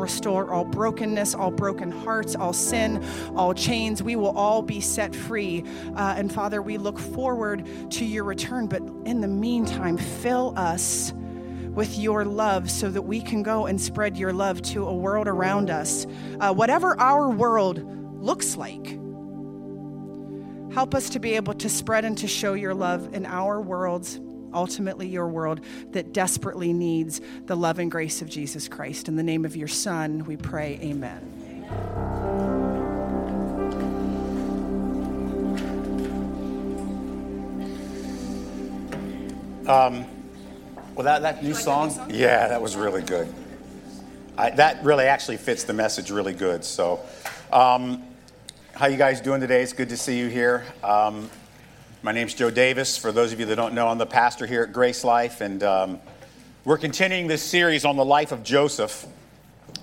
restore all brokenness, all broken hearts, all sin, all chains. We will all be set free. Uh, and Father, we look forward to your return. But in the meantime, fill us with your love so that we can go and spread your love to a world around us. Uh, whatever our world looks like, help us to be able to spread and to show your love in our worlds ultimately your world that desperately needs the love and grace of Jesus Christ. In the name of your Son, we pray, amen. Um, well, that, that new, like song, new song? yeah, that was really good. I, that really actually fits the message really good. So, um, how you guys doing today? It's good to see you here. Um, my name's Joe Davis. For those of you that don't know, I'm the pastor here at Grace Life, and um, we're continuing this series on the life of Joseph,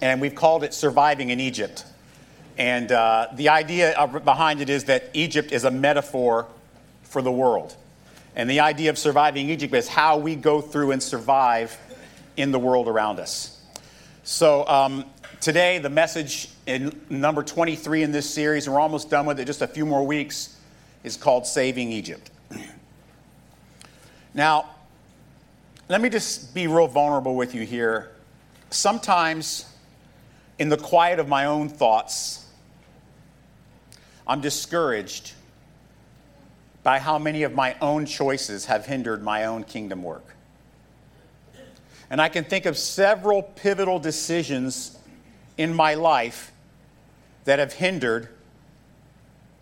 and we've called it Surviving in Egypt. And uh, the idea behind it is that Egypt is a metaphor for the world. And the idea of surviving Egypt is how we go through and survive in the world around us. So, um, today, the message in number 23 in this series, we're almost done with it, just a few more weeks is called Saving Egypt. Now, let me just be real vulnerable with you here. Sometimes, in the quiet of my own thoughts, I'm discouraged by how many of my own choices have hindered my own kingdom work. And I can think of several pivotal decisions in my life that have hindered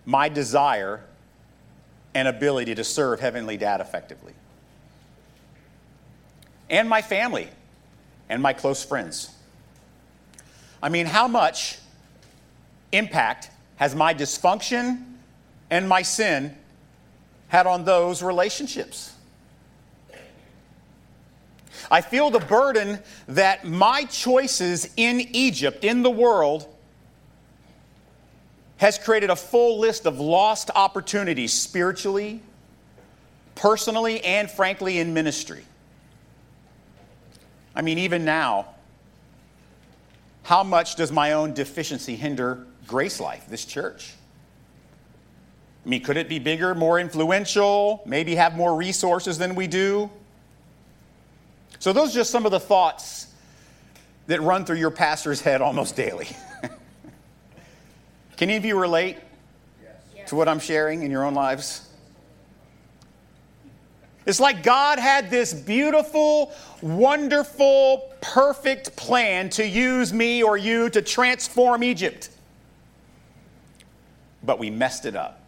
my desire and ability to serve Heavenly Dad effectively. And my family and my close friends. I mean, how much impact has my dysfunction and my sin had on those relationships? I feel the burden that my choices in Egypt, in the world, has created a full list of lost opportunities spiritually, personally, and frankly in ministry. I mean, even now, how much does my own deficiency hinder Grace Life, this church? I mean, could it be bigger, more influential, maybe have more resources than we do? So, those are just some of the thoughts that run through your pastor's head almost daily. Can any of you relate to what I'm sharing in your own lives? It's like God had this beautiful, wonderful, perfect plan to use me or you to transform Egypt. But we messed it up.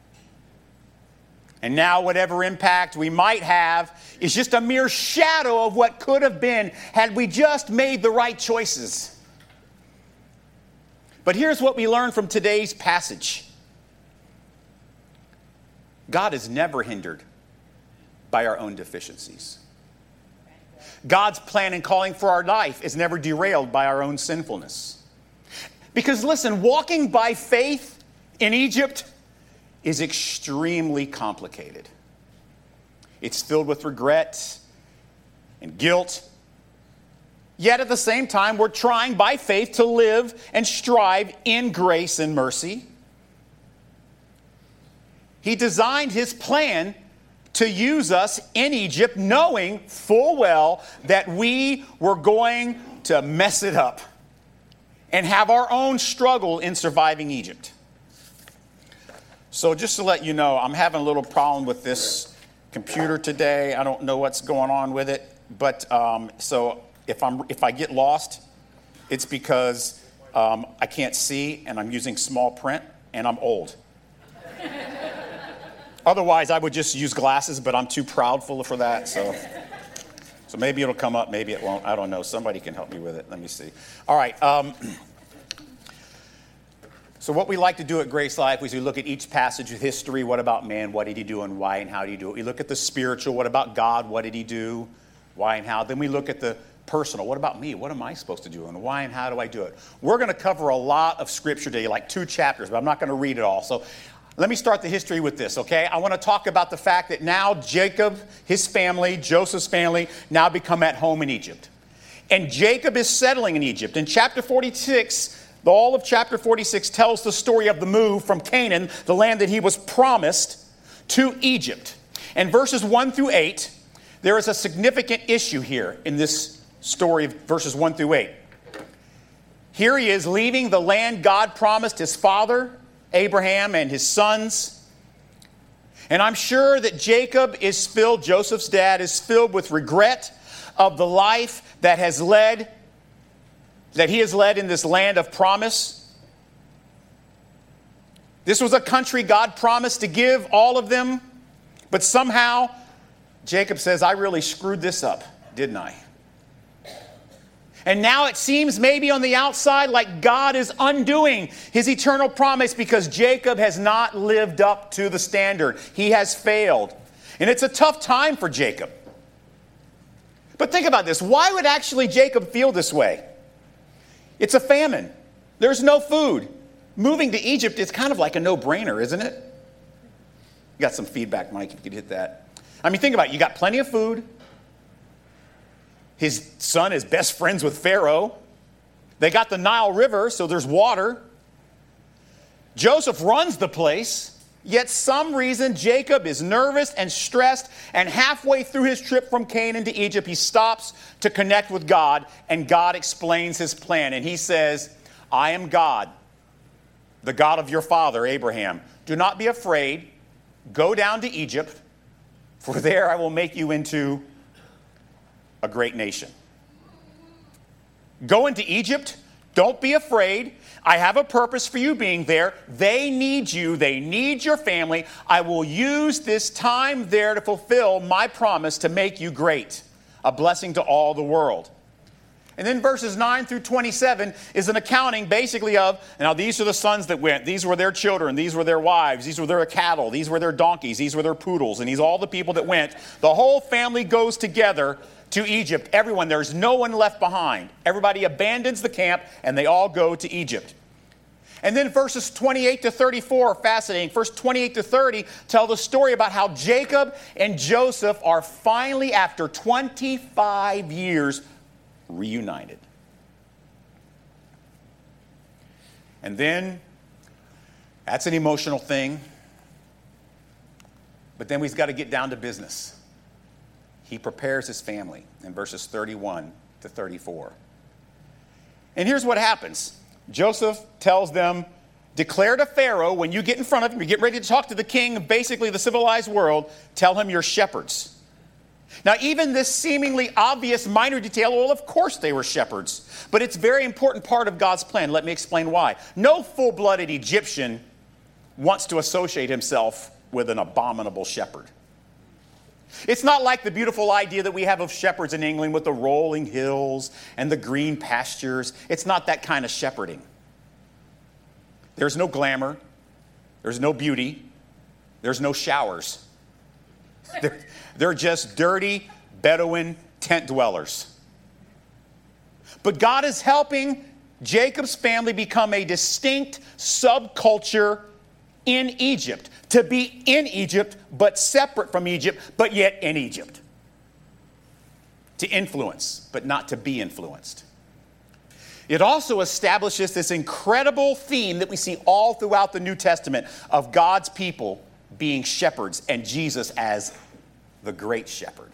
And now, whatever impact we might have is just a mere shadow of what could have been had we just made the right choices. But here's what we learn from today's passage God is never hindered by our own deficiencies. God's plan and calling for our life is never derailed by our own sinfulness. Because listen, walking by faith in Egypt is extremely complicated. It's filled with regret and guilt Yet at the same time, we're trying by faith to live and strive in grace and mercy. He designed his plan to use us in Egypt, knowing full well that we were going to mess it up and have our own struggle in surviving Egypt. So, just to let you know, I'm having a little problem with this computer today. I don't know what's going on with it, but um, so if, I'm, if I get lost, it's because um, I can't see and I'm using small print and I'm old. Otherwise, I would just use glasses, but I'm too proudful for that. So, so maybe it'll come up, maybe it won't. I don't know. Somebody can help me with it. Let me see. All right. Um, so, what we like to do at Grace Life is we look at each passage of history. What about man? What did he do and why and how did he do it? We look at the spiritual. What about God? What did he do? Why and how? Then we look at the personal. What about me? What am I supposed to do? And why and how do I do it? We're going to cover a lot of scripture today, like two chapters, but I'm not going to read it all. So let me start the history with this, okay? I want to talk about the fact that now Jacob, his family, Joseph's family, now become at home in Egypt. And Jacob is settling in Egypt. In chapter 46, the all of chapter 46 tells the story of the move from Canaan, the land that he was promised, to Egypt. And verses 1 through 8, there is a significant issue here in this story of verses 1 through 8. Here he is leaving the land God promised his father, Abraham, and his sons. And I'm sure that Jacob is filled, Joseph's dad is filled with regret of the life that has led, that he has led in this land of promise. This was a country God promised to give all of them, but somehow Jacob says, I really screwed this up, didn't I? And now it seems maybe on the outside like God is undoing his eternal promise because Jacob has not lived up to the standard. He has failed. And it's a tough time for Jacob. But think about this why would actually Jacob feel this way? It's a famine, there's no food. Moving to Egypt is kind of like a no brainer, isn't it? You got some feedback, Mike, if you could hit that. I mean, think about it. You got plenty of food, his son is best friends with Pharaoh. They got the Nile River, so there's water. Joseph runs the place, yet some reason Jacob is nervous and stressed, and halfway through his trip from Canaan to Egypt, he stops to connect with God, and God explains his plan. And he says, I am God, the God of your father, Abraham. Do not be afraid. Go down to Egypt, for there I will make you into a great nation. Go into Egypt. Don't be afraid. I have a purpose for you being there. They need you. They need your family. I will use this time there to fulfill my promise to make you great, a blessing to all the world. And then verses 9 through 27 is an accounting basically of now these are the sons that went. These were their children. These were their wives. These were their cattle. These were their donkeys. These were their poodles. And these are all the people that went. The whole family goes together to Egypt. Everyone, there's no one left behind. Everybody abandons the camp and they all go to Egypt. And then verses 28 to 34 are fascinating. Verse 28 to 30 tell the story about how Jacob and Joseph are finally, after 25 years, reunited. And then that's an emotional thing. But then we've got to get down to business he prepares his family in verses 31 to 34. And here's what happens Joseph tells them, Declare to Pharaoh when you get in front of him, you get ready to talk to the king of basically the civilized world, tell him you're shepherds. Now, even this seemingly obvious minor detail, well, of course they were shepherds, but it's a very important part of God's plan. Let me explain why. No full blooded Egyptian wants to associate himself with an abominable shepherd. It's not like the beautiful idea that we have of shepherds in England with the rolling hills and the green pastures. It's not that kind of shepherding. There's no glamour, there's no beauty, there's no showers. They're, they're just dirty Bedouin tent dwellers. But God is helping Jacob's family become a distinct subculture in Egypt, to be in Egypt, but separate from Egypt, but yet in Egypt. To influence, but not to be influenced. It also establishes this incredible theme that we see all throughout the New Testament of God's people being shepherds and Jesus as the great shepherd.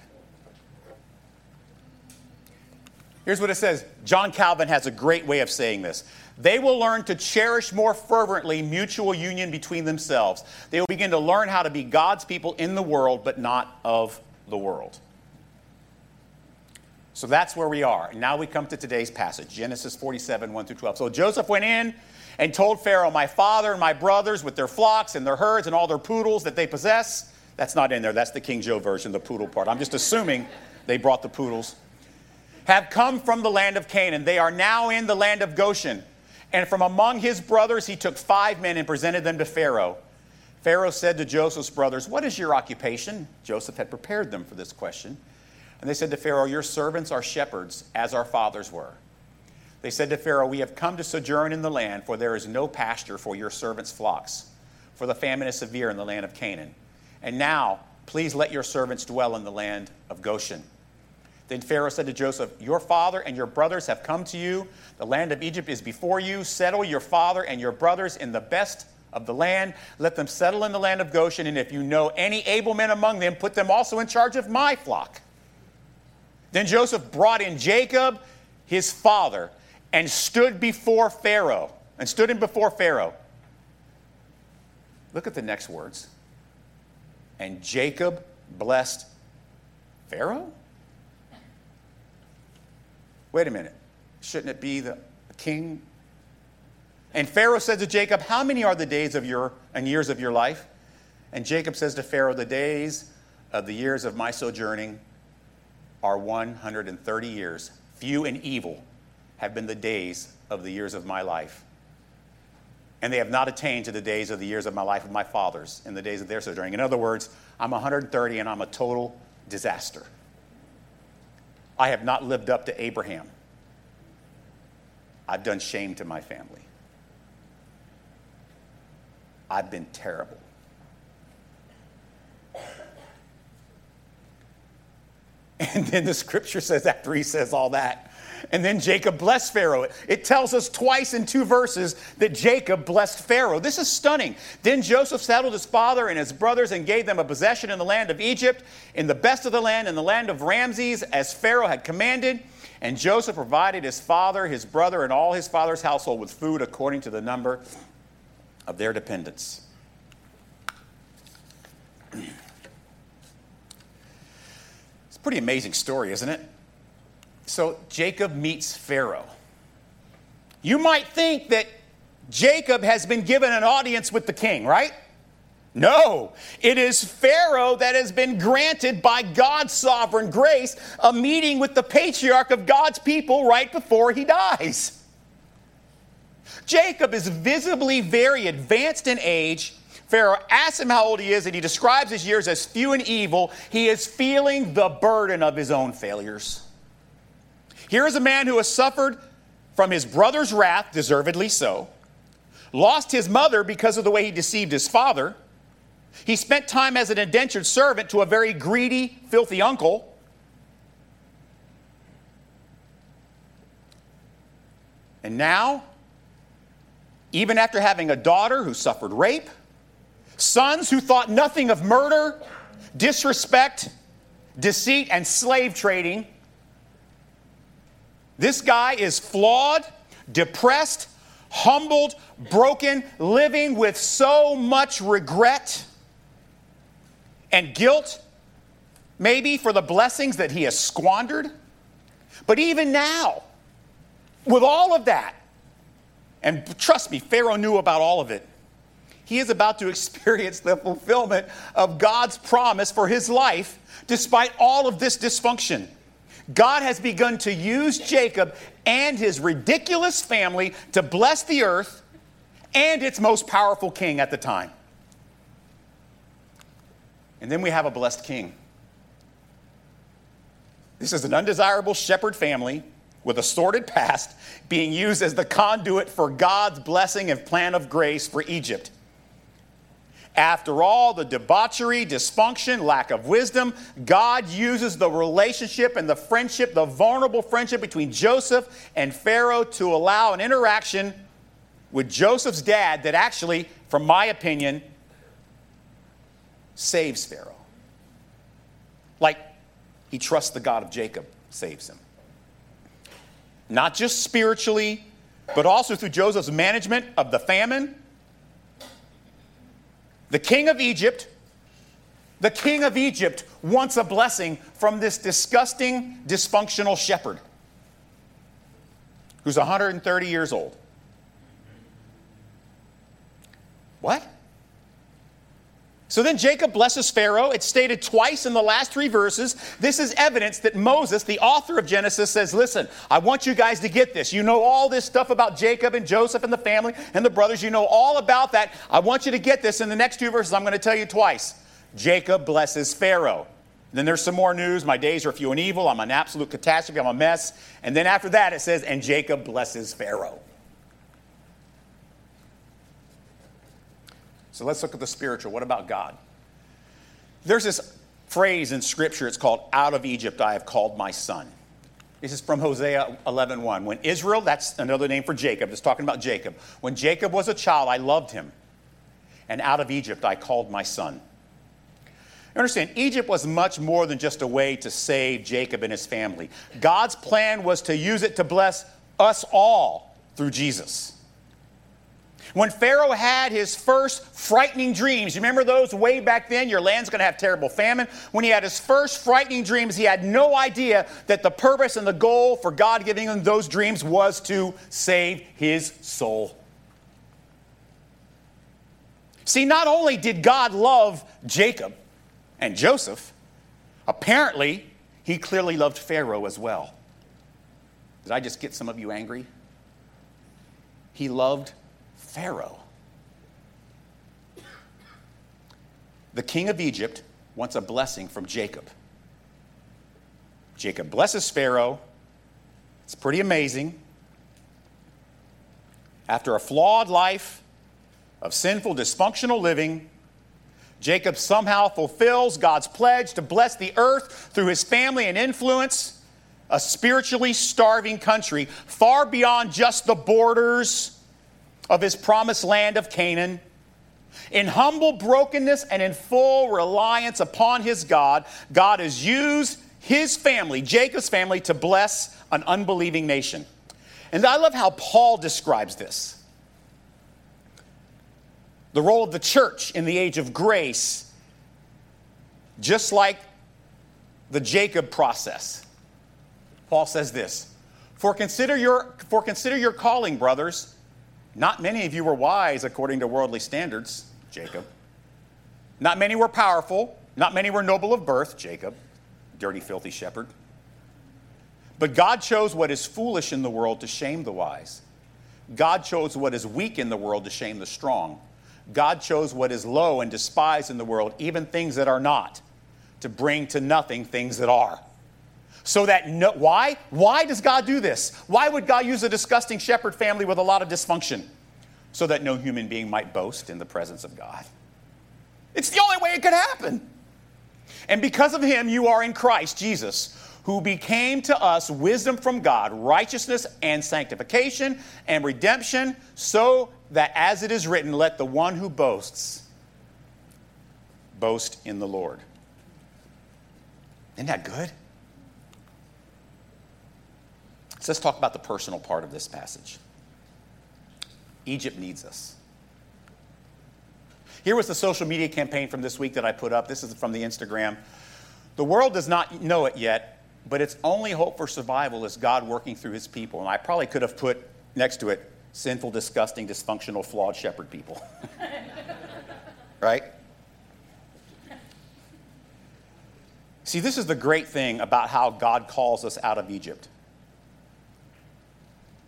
Here's what it says John Calvin has a great way of saying this. They will learn to cherish more fervently mutual union between themselves. They will begin to learn how to be God's people in the world, but not of the world. So that's where we are. Now we come to today's passage Genesis 47, 1 through 12. So Joseph went in and told Pharaoh, My father and my brothers, with their flocks and their herds and all their poodles that they possess. That's not in there. That's the King Joe version, the poodle part. I'm just assuming they brought the poodles. Have come from the land of Canaan. They are now in the land of Goshen. And from among his brothers, he took five men and presented them to Pharaoh. Pharaoh said to Joseph's brothers, What is your occupation? Joseph had prepared them for this question. And they said to Pharaoh, Your servants are shepherds, as our fathers were. They said to Pharaoh, We have come to sojourn in the land, for there is no pasture for your servants' flocks, for the famine is severe in the land of Canaan. And now, please let your servants dwell in the land of Goshen. Then Pharaoh said to Joseph, Your father and your brothers have come to you. The land of Egypt is before you. Settle your father and your brothers in the best of the land. Let them settle in the land of Goshen. And if you know any able men among them, put them also in charge of my flock. Then Joseph brought in Jacob, his father, and stood before Pharaoh. And stood him before Pharaoh. Look at the next words. And Jacob blessed Pharaoh? Wait a minute. Shouldn't it be the king? And Pharaoh said to Jacob, How many are the days of your and years of your life? And Jacob says to Pharaoh, The days of the years of my sojourning are 130 years. Few and evil have been the days of the years of my life. And they have not attained to the days of the years of my life of my fathers in the days of their sojourning. In other words, I'm 130 and I'm a total disaster. I have not lived up to Abraham. I've done shame to my family. I've been terrible. And then the scripture says, after he says all that, and then Jacob blessed Pharaoh. It tells us twice in two verses that Jacob blessed Pharaoh. This is stunning. Then Joseph settled his father and his brothers and gave them a possession in the land of Egypt, in the best of the land, in the land of Ramses, as Pharaoh had commanded. And Joseph provided his father, his brother, and all his father's household with food according to the number of their dependents. It's a pretty amazing story, isn't it? So Jacob meets Pharaoh. You might think that Jacob has been given an audience with the king, right? No, it is Pharaoh that has been granted by God's sovereign grace a meeting with the patriarch of God's people right before he dies. Jacob is visibly very advanced in age. Pharaoh asks him how old he is, and he describes his years as few and evil. He is feeling the burden of his own failures. Here is a man who has suffered from his brother's wrath, deservedly so, lost his mother because of the way he deceived his father. He spent time as an indentured servant to a very greedy, filthy uncle. And now, even after having a daughter who suffered rape, sons who thought nothing of murder, disrespect, deceit, and slave trading, this guy is flawed, depressed, humbled, broken, living with so much regret and guilt, maybe for the blessings that he has squandered. But even now, with all of that, and trust me, Pharaoh knew about all of it. He is about to experience the fulfillment of God's promise for his life despite all of this dysfunction. God has begun to use Jacob and his ridiculous family to bless the earth and its most powerful king at the time. And then we have a blessed king. This is an undesirable shepherd family with a sordid past being used as the conduit for God's blessing and plan of grace for Egypt. After all the debauchery, dysfunction, lack of wisdom, God uses the relationship and the friendship, the vulnerable friendship between Joseph and Pharaoh to allow an interaction with Joseph's dad that actually, from my opinion, saves Pharaoh. Like he trusts the God of Jacob, saves him. Not just spiritually, but also through Joseph's management of the famine the king of Egypt, the king of Egypt wants a blessing from this disgusting, dysfunctional shepherd who's 130 years old. What? So then Jacob blesses Pharaoh. It's stated twice in the last three verses. This is evidence that Moses, the author of Genesis, says, Listen, I want you guys to get this. You know all this stuff about Jacob and Joseph and the family and the brothers. You know all about that. I want you to get this. In the next two verses, I'm going to tell you twice. Jacob blesses Pharaoh. Then there's some more news. My days are few and evil. I'm an absolute catastrophe. I'm a mess. And then after that, it says, And Jacob blesses Pharaoh. So let's look at the spiritual. What about God? There's this phrase in Scripture. It's called, Out of Egypt I have called my son. This is from Hosea 11.1. When Israel, that's another name for Jacob, it's talking about Jacob. When Jacob was a child, I loved him. And out of Egypt I called my son. You understand, Egypt was much more than just a way to save Jacob and his family. God's plan was to use it to bless us all through Jesus. When Pharaoh had his first frightening dreams, remember those way back then? Your land's going to have terrible famine. When he had his first frightening dreams, he had no idea that the purpose and the goal for God giving him those dreams was to save his soul. See, not only did God love Jacob and Joseph, apparently he clearly loved Pharaoh as well. Did I just get some of you angry? He loved Pharaoh. The king of Egypt wants a blessing from Jacob. Jacob blesses Pharaoh. It's pretty amazing. After a flawed life of sinful, dysfunctional living, Jacob somehow fulfills God's pledge to bless the earth through his family and influence, a spiritually starving country far beyond just the borders of his promised land of Canaan. In humble brokenness and in full reliance upon his God, God has used his family, Jacob's family, to bless an unbelieving nation. And I love how Paul describes this. The role of the church in the age of grace, just like the Jacob process. Paul says this For consider your, for consider your calling, brothers. Not many of you were wise according to worldly standards, Jacob. Not many were powerful. Not many were noble of birth, Jacob, dirty, filthy shepherd. But God chose what is foolish in the world to shame the wise. God chose what is weak in the world to shame the strong. God chose what is low and despised in the world, even things that are not, to bring to nothing things that are so that no, why? Why does God do this? Why would God use a disgusting shepherd family with a lot of dysfunction? So that no human being might boast in the presence of God. It's the only way it could happen. And because of him, you are in Christ Jesus, who became to us wisdom from God, righteousness and sanctification and redemption, so that as it is written, let the one who boasts boast in the Lord. Isn't that good? So let's talk about the personal part of this passage. Egypt needs us. Here was the social media campaign from this week that I put up. This is from the Instagram. The world does not know it yet, but its only hope for survival is God working through his people. And I probably could have put next to it sinful, disgusting, dysfunctional, flawed shepherd people. right? See, this is the great thing about how God calls us out of Egypt.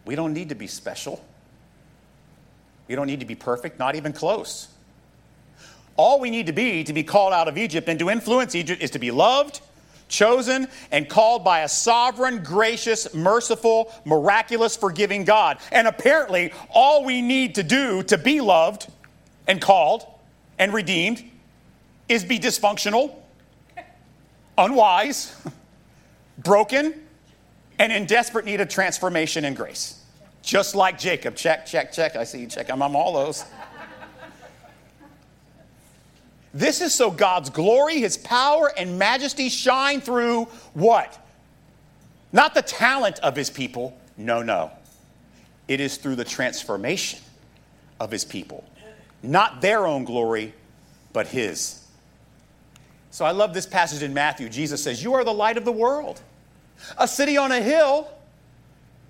We don't need to be special. We don't need to be perfect, not even close. All we need to be to be called out of Egypt and to influence Egypt is to be loved, chosen, and called by a sovereign, gracious, merciful, miraculous, forgiving God. And apparently, all we need to do to be loved and called and redeemed is be dysfunctional, unwise, broken, and in desperate need of transformation and grace. Just like Jacob. Check, check, check. I see you check. I'm all those. This is so God's glory, his power, and majesty shine through what? Not the talent of his people. No, no. It is through the transformation of his people. Not their own glory, but his. So I love this passage in Matthew. Jesus says, You are the light of the world. A city on a hill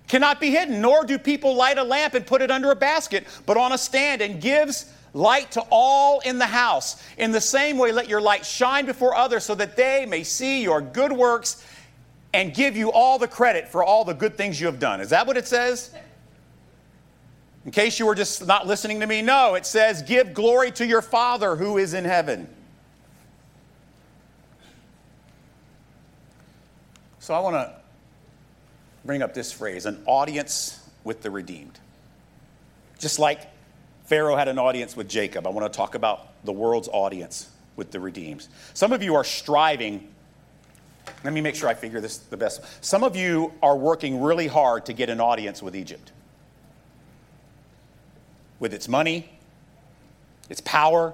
cannot be hidden, nor do people light a lamp and put it under a basket, but on a stand and gives light to all in the house. In the same way, let your light shine before others so that they may see your good works and give you all the credit for all the good things you have done. Is that what it says? In case you were just not listening to me, no, it says, Give glory to your Father who is in heaven. So I want to bring up this phrase an audience with the redeemed. Just like Pharaoh had an audience with Jacob, I want to talk about the world's audience with the redeemed. Some of you are striving. Let me make sure I figure this the best. Some of you are working really hard to get an audience with Egypt. With its money, its power,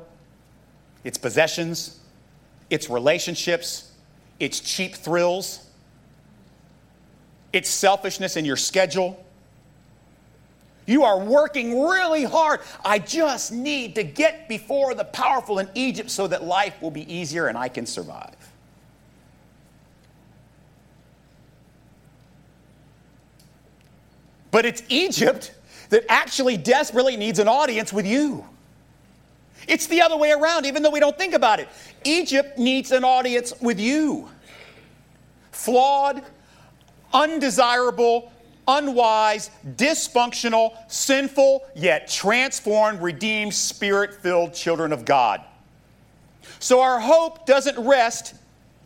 its possessions, its relationships, its cheap thrills, its selfishness in your schedule. You are working really hard. I just need to get before the powerful in Egypt so that life will be easier and I can survive. But it's Egypt that actually desperately needs an audience with you. It's the other way around, even though we don't think about it. Egypt needs an audience with you. Flawed, undesirable, unwise, dysfunctional, sinful, yet transformed, redeemed, spirit filled children of God. So our hope doesn't rest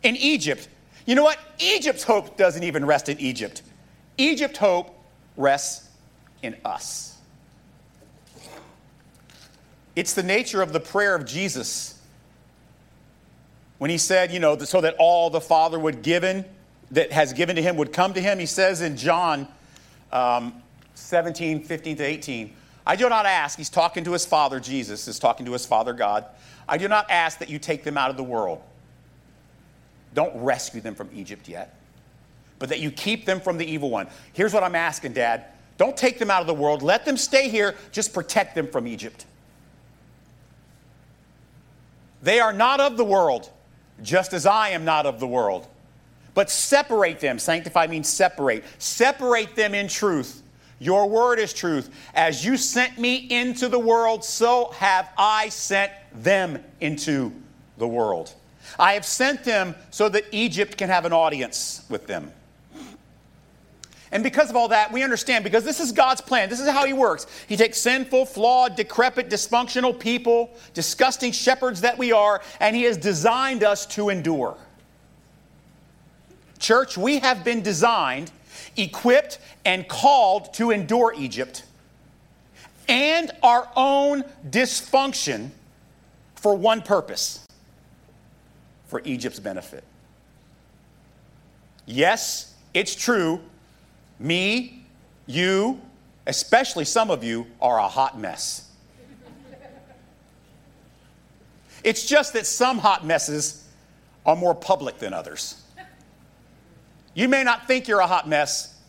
in Egypt. You know what? Egypt's hope doesn't even rest in Egypt. Egypt hope rests in us. It's the nature of the prayer of Jesus when he said, you know, so that all the Father would given that has given to him would come to him. He says in John um, 17, 15 to 18, I do not ask, he's talking to his Father, Jesus is talking to his Father God. I do not ask that you take them out of the world. Don't rescue them from Egypt yet, but that you keep them from the evil one. Here's what I'm asking, Dad. Don't take them out of the world. Let them stay here. Just protect them from Egypt. They are not of the world, just as I am not of the world. But separate them. Sanctify means separate. Separate them in truth. Your word is truth. As you sent me into the world, so have I sent them into the world. I have sent them so that Egypt can have an audience with them. And because of all that, we understand because this is God's plan. This is how He works. He takes sinful, flawed, decrepit, dysfunctional people, disgusting shepherds that we are, and He has designed us to endure. Church, we have been designed, equipped, and called to endure Egypt and our own dysfunction for one purpose for Egypt's benefit. Yes, it's true. Me, you, especially some of you, are a hot mess. It's just that some hot messes are more public than others. You may not think you're a hot mess.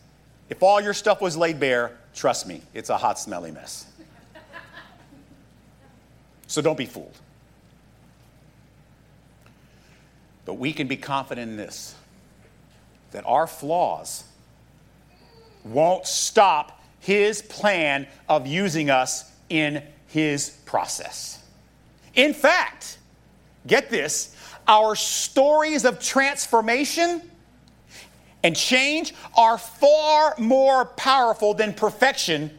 If all your stuff was laid bare, trust me, it's a hot, smelly mess. So don't be fooled. But we can be confident in this that our flaws won't stop his plan of using us in his process. In fact, get this, our stories of transformation and change are far more powerful than perfection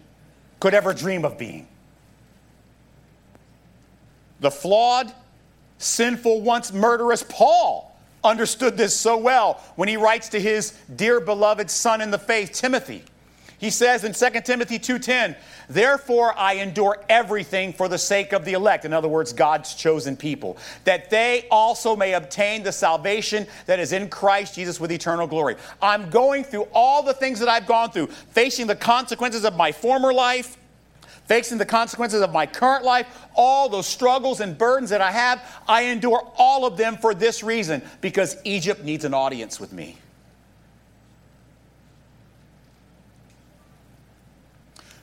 could ever dream of being. The flawed, sinful, once murderous Paul understood this so well when he writes to his dear beloved son in the faith, Timothy. He says in 2 Timothy 2:10, "Therefore I endure everything for the sake of the elect, in other words, God's chosen people, that they also may obtain the salvation that is in Christ Jesus with eternal glory." I'm going through all the things that I've gone through, facing the consequences of my former life, facing the consequences of my current life, all those struggles and burdens that I have, I endure all of them for this reason because Egypt needs an audience with me.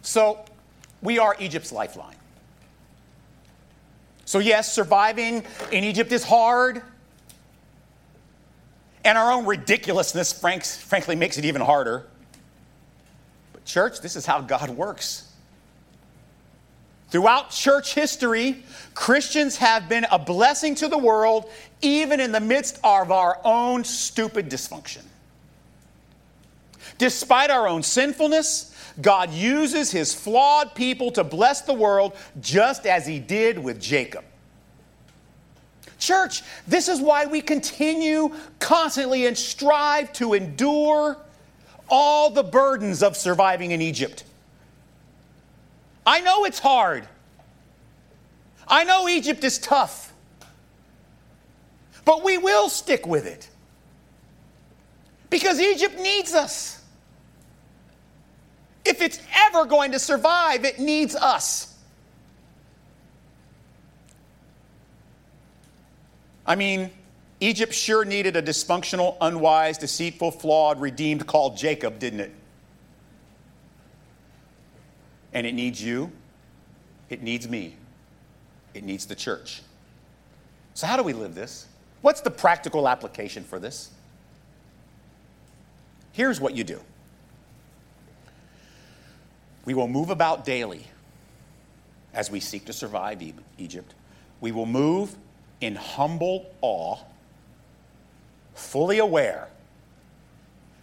So, we are Egypt's lifeline. So, yes, surviving in Egypt is hard. And our own ridiculousness, frankly, makes it even harder. But, church, this is how God works. Throughout church history, Christians have been a blessing to the world, even in the midst of our own stupid dysfunction. Despite our own sinfulness, God uses his flawed people to bless the world just as he did with Jacob. Church, this is why we continue constantly and strive to endure all the burdens of surviving in Egypt. I know it's hard. I know Egypt is tough. but we will stick with it. Because Egypt needs us. If it's ever going to survive, it needs us. I mean, Egypt sure needed a dysfunctional, unwise, deceitful, flawed, redeemed called Jacob, didn't it? And it needs you, it needs me, it needs the church. So, how do we live this? What's the practical application for this? Here's what you do we will move about daily as we seek to survive Egypt. We will move in humble awe, fully aware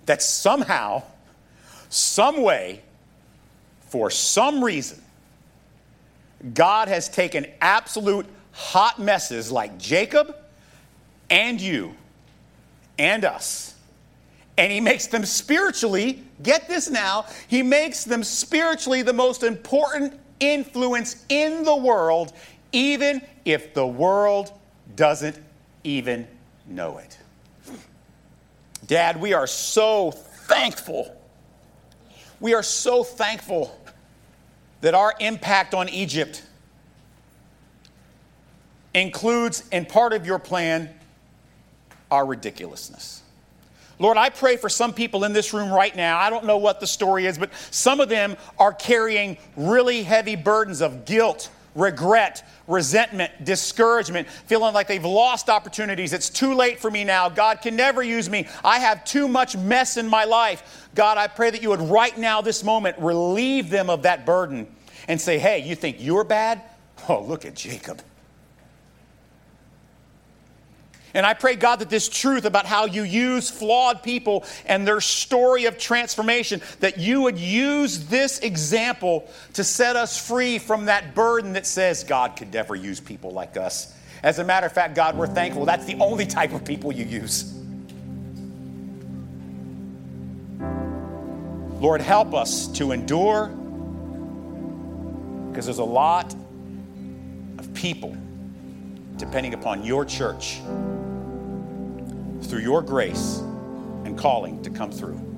that somehow, some way, for some reason, God has taken absolute hot messes like Jacob and you and us, and He makes them spiritually, get this now, He makes them spiritually the most important influence in the world, even if the world doesn't even know it. Dad, we are so thankful. We are so thankful that our impact on Egypt includes, in part of your plan, our ridiculousness. Lord, I pray for some people in this room right now. I don't know what the story is, but some of them are carrying really heavy burdens of guilt, regret, resentment, discouragement, feeling like they've lost opportunities. It's too late for me now. God can never use me. I have too much mess in my life. God, I pray that you would right now, this moment, relieve them of that burden and say, hey, you think you're bad? Oh, look at Jacob. And I pray, God, that this truth about how you use flawed people and their story of transformation, that you would use this example to set us free from that burden that says God could never use people like us. As a matter of fact, God, we're thankful that's the only type of people you use. Lord, help us to endure because there's a lot of people depending upon your church through your grace and calling to come through.